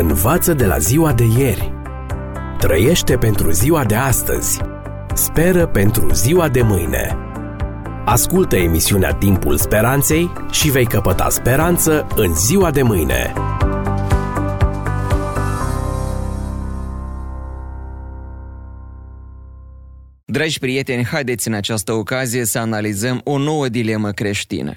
Învață de la ziua de ieri. Trăiește pentru ziua de astăzi. Speră pentru ziua de mâine. Ascultă emisiunea Timpul Speranței și vei căpăta speranță în ziua de mâine. Dragi prieteni, haideți în această ocazie să analizăm o nouă dilemă creștină.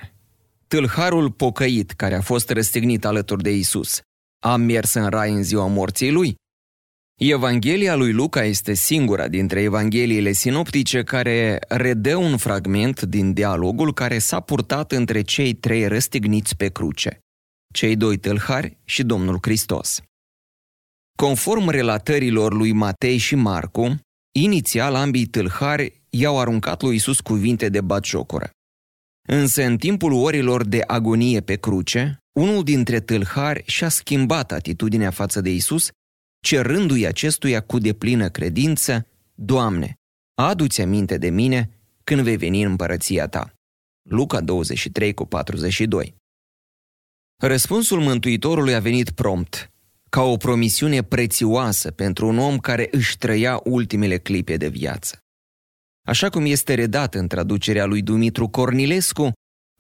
Tâlharul pocăit care a fost răstignit alături de Isus a mers în rai în ziua morții lui? Evanghelia lui Luca este singura dintre evangheliile sinoptice care redă un fragment din dialogul care s-a purtat între cei trei răstigniți pe cruce, cei doi tâlhari și Domnul Hristos. Conform relatărilor lui Matei și Marcu, inițial ambii tâlhari i-au aruncat lui Isus cuvinte de batjocură. Însă în timpul orilor de agonie pe cruce, unul dintre tâlhari și-a schimbat atitudinea față de Isus, cerându-i acestuia cu deplină credință, Doamne, adu-ți aminte de mine când vei veni în împărăția ta. Luca 23 cu 42 Răspunsul Mântuitorului a venit prompt, ca o promisiune prețioasă pentru un om care își trăia ultimele clipe de viață. Așa cum este redat în traducerea lui Dumitru Cornilescu,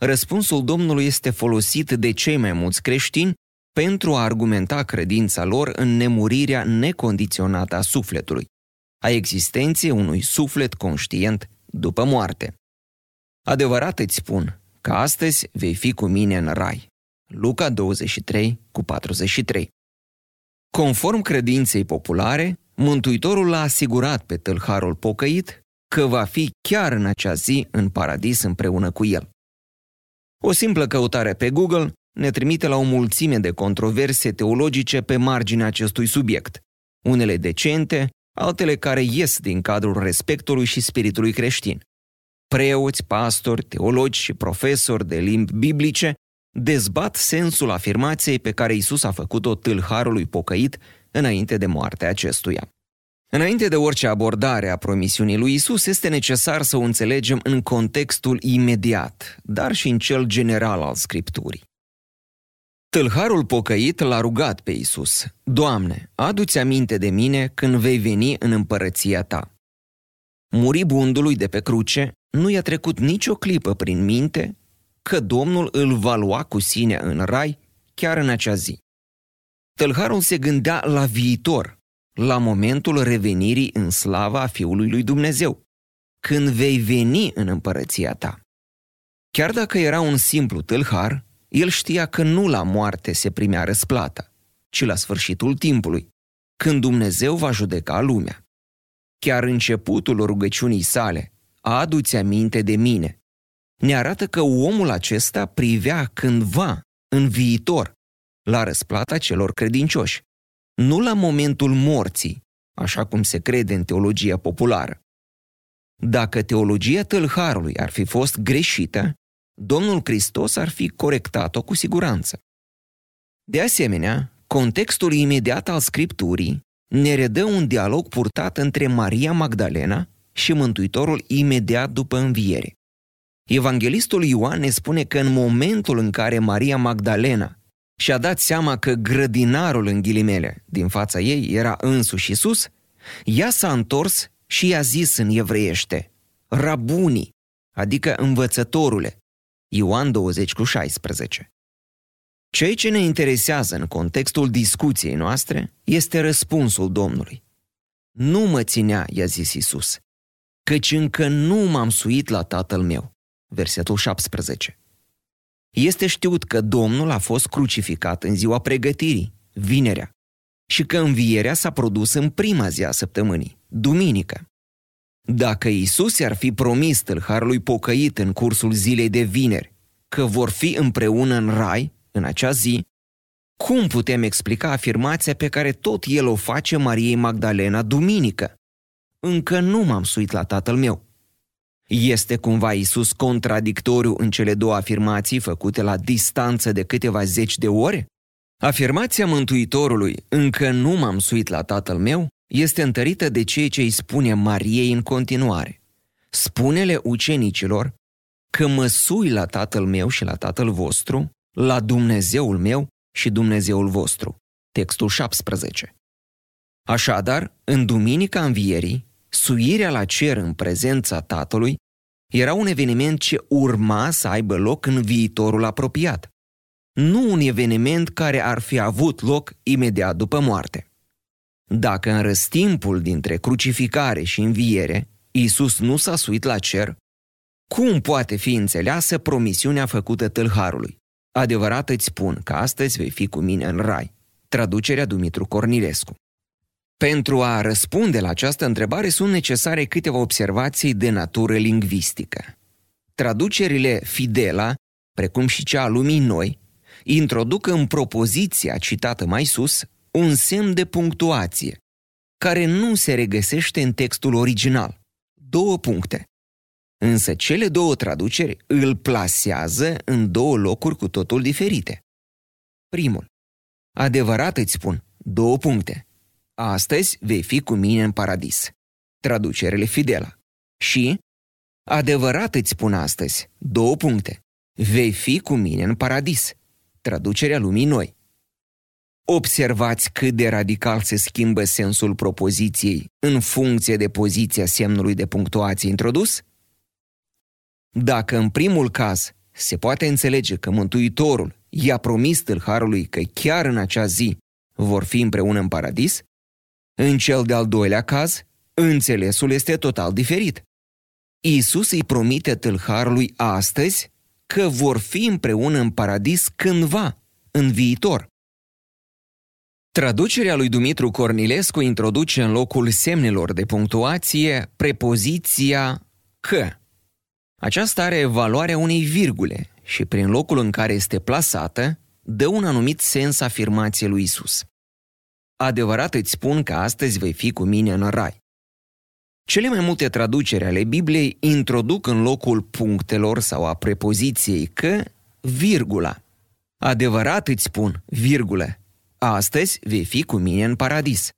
răspunsul Domnului este folosit de cei mai mulți creștini pentru a argumenta credința lor în nemurirea necondiționată a sufletului, a existenței unui suflet conștient după moarte. Adevărat îți spun că astăzi vei fi cu mine în rai. Luca 23 cu 43 Conform credinței populare, Mântuitorul l-a asigurat pe tâlharul pocăit că va fi chiar în acea zi în paradis împreună cu el. O simplă căutare pe Google ne trimite la o mulțime de controverse teologice pe marginea acestui subiect, unele decente, altele care ies din cadrul respectului și spiritului creștin. Preoți, pastori, teologi și profesori de limbi biblice dezbat sensul afirmației pe care Isus a făcut-o tâlharului pocăit înainte de moartea acestuia. Înainte de orice abordare a promisiunii lui Isus, este necesar să o înțelegem în contextul imediat, dar și în cel general al Scripturii. Tâlharul pocăit l-a rugat pe Isus, Doamne, adu-ți aminte de mine când vei veni în împărăția ta. Muribundului de pe cruce nu i-a trecut nicio clipă prin minte că Domnul îl va lua cu sine în rai chiar în acea zi. Tâlharul se gândea la viitor, la momentul revenirii în slava a Fiului lui Dumnezeu, când vei veni în împărăția ta. Chiar dacă era un simplu tâlhar, el știa că nu la moarte se primea răsplata, ci la sfârșitul timpului, când Dumnezeu va judeca lumea. Chiar începutul rugăciunii sale, adu-ți aminte de mine, ne arată că omul acesta privea cândva, în viitor, la răsplata celor credincioși nu la momentul morții, așa cum se crede în teologia populară. Dacă teologia tâlharului ar fi fost greșită, Domnul Hristos ar fi corectat-o cu siguranță. De asemenea, contextul imediat al Scripturii ne redă un dialog purtat între Maria Magdalena și Mântuitorul imediat după înviere. Evanghelistul Ioan ne spune că în momentul în care Maria Magdalena și-a dat seama că grădinarul în ghilimele din fața ei era însuși Isus, ea s-a întors și i-a zis în evreiește, Rabuni, adică învățătorule, Ioan 20 cu 16. Ceea ce ne interesează în contextul discuției noastre este răspunsul Domnului. Nu mă ținea, i-a zis Isus, căci încă nu m-am suit la tatăl meu. Versetul 17. Este știut că Domnul a fost crucificat în ziua pregătirii, vinerea, și că învierea s-a produs în prima zi a săptămânii, duminică. Dacă Isus i-ar fi promis tâlharului pocăit în cursul zilei de vineri că vor fi împreună în rai, în acea zi, cum putem explica afirmația pe care tot el o face Mariei Magdalena duminică? Încă nu m-am suit la tatăl meu. Este cumva Isus contradictoriu în cele două afirmații făcute la distanță de câteva zeci de ore? Afirmația Mântuitorului, încă nu m-am suit la tatăl meu, este întărită de ceea ce îi spune Mariei în continuare. Spune-le ucenicilor că mă sui la tatăl meu și la tatăl vostru, la Dumnezeul meu și Dumnezeul vostru. textul 17. Așadar, în Duminica Învierii, suirea la cer în prezența Tatălui era un eveniment ce urma să aibă loc în viitorul apropiat, nu un eveniment care ar fi avut loc imediat după moarte. Dacă în răstimpul dintre crucificare și înviere Iisus nu s-a suit la cer, cum poate fi înțeleasă promisiunea făcută tâlharului? Adevărat îți spun că astăzi vei fi cu mine în rai. Traducerea Dumitru Cornilescu. Pentru a răspunde la această întrebare sunt necesare câteva observații de natură lingvistică. Traducerile Fidela, precum și cea a lumii noi, introduc în propoziția citată mai sus un semn de punctuație, care nu se regăsește în textul original. Două puncte. Însă cele două traduceri îl plasează în două locuri cu totul diferite. Primul. Adevărat îți spun, două puncte. Astăzi vei fi cu mine în paradis. Traducerele Fidela. Și, adevărat îți spun astăzi, două puncte. Vei fi cu mine în paradis. Traducerea lumii noi. Observați cât de radical se schimbă sensul propoziției în funcție de poziția semnului de punctuație introdus? Dacă în primul caz se poate înțelege că Mântuitorul i-a promis tâlharului că chiar în acea zi vor fi împreună în paradis, în cel de-al doilea caz, înțelesul este total diferit. Iisus îi promite tâlharului astăzi că vor fi împreună în paradis cândva, în viitor. Traducerea lui Dumitru Cornilescu introduce în locul semnelor de punctuație prepoziția că. Aceasta are valoarea unei virgule și prin locul în care este plasată, dă un anumit sens afirmației lui Isus. Adevărat îți spun că astăzi vei fi cu mine în rai. Cele mai multe traduceri ale Bibliei introduc în locul punctelor sau a prepoziției că virgula. Adevărat îți spun, virgulă, astăzi vei fi cu mine în paradis.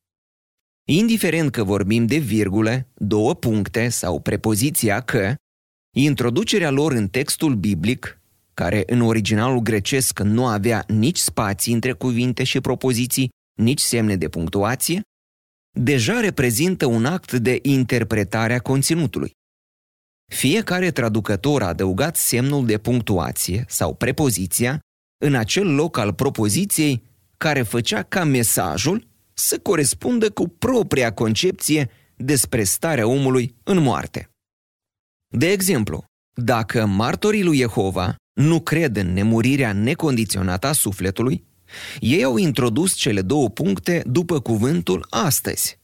Indiferent că vorbim de virgule, două puncte sau prepoziția că, introducerea lor în textul biblic, care în originalul grecesc nu avea nici spații între cuvinte și propoziții, nici semne de punctuație, deja reprezintă un act de interpretare a conținutului. Fiecare traducător a adăugat semnul de punctuație sau prepoziția în acel loc al propoziției care făcea ca mesajul să corespundă cu propria concepție despre starea omului în moarte. De exemplu, dacă martorii lui Jehova nu cred în nemurirea necondiționată a sufletului, ei au introdus cele două puncte după cuvântul astăzi.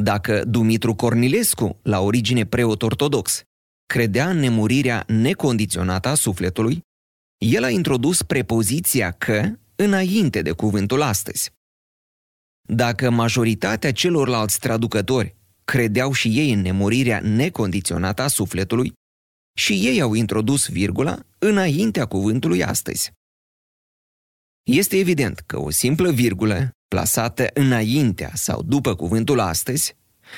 Dacă Dumitru Cornilescu, la origine preot ortodox, credea în nemurirea necondiționată a sufletului, el a introdus prepoziția că înainte de cuvântul astăzi. Dacă majoritatea celorlalți traducători credeau și ei în nemurirea necondiționată a sufletului, și ei au introdus virgula înaintea cuvântului astăzi. Este evident că o simplă virgulă, plasată înaintea sau după cuvântul astăzi,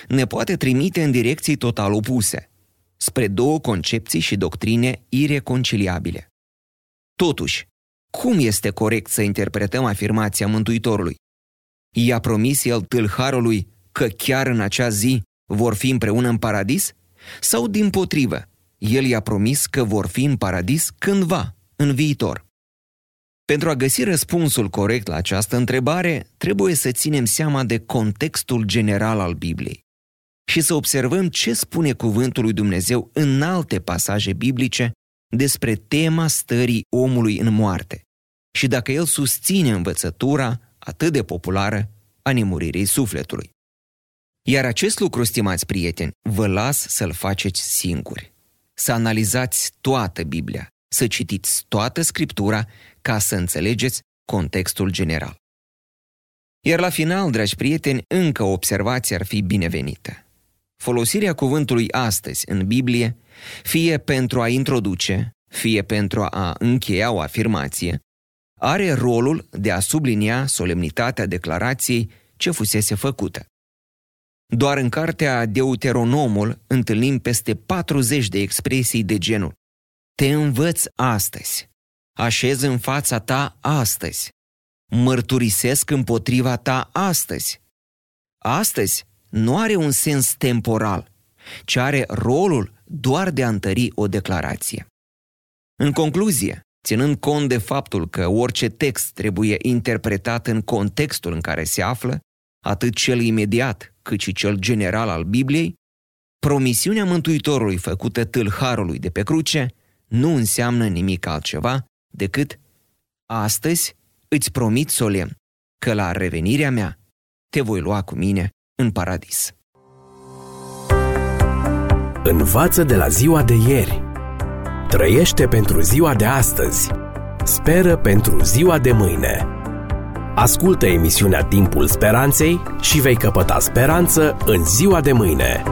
ne poate trimite în direcții total opuse, spre două concepții și doctrine ireconciliabile. Totuși, cum este corect să interpretăm afirmația Mântuitorului? I-a promis el tâlharului că chiar în acea zi vor fi împreună în paradis? Sau din potrivă, el i-a promis că vor fi în paradis cândva, în viitor? Pentru a găsi răspunsul corect la această întrebare, trebuie să ținem seama de contextul general al Bibliei și să observăm ce spune cuvântul lui Dumnezeu în alte pasaje biblice despre tema stării omului în moarte și dacă el susține învățătura atât de populară a nemuririi sufletului. Iar acest lucru, stimați prieteni, vă las să-l faceți singuri. Să analizați toată Biblia, să citiți toată Scriptura ca să înțelegeți contextul general. Iar la final, dragi prieteni, încă o observație ar fi binevenită. Folosirea cuvântului astăzi în Biblie, fie pentru a introduce, fie pentru a încheia o afirmație, are rolul de a sublinia solemnitatea declarației ce fusese făcută. Doar în cartea Deuteronomul întâlnim peste 40 de expresii de genul Te învăț astăzi, așez în fața ta astăzi, mărturisesc împotriva ta astăzi. Astăzi nu are un sens temporal, ci are rolul doar de a întări o declarație. În concluzie, ținând cont de faptul că orice text trebuie interpretat în contextul în care se află, atât cel imediat cât și cel general al Bibliei, promisiunea Mântuitorului făcută tâlharului de pe cruce nu înseamnă nimic altceva decât astăzi îți promit solemn că la revenirea mea te voi lua cu mine în paradis. Învață de la ziua de ieri. Trăiește pentru ziua de astăzi. Speră pentru ziua de mâine. Ascultă emisiunea Timpul Speranței și vei căpăta speranță în ziua de mâine.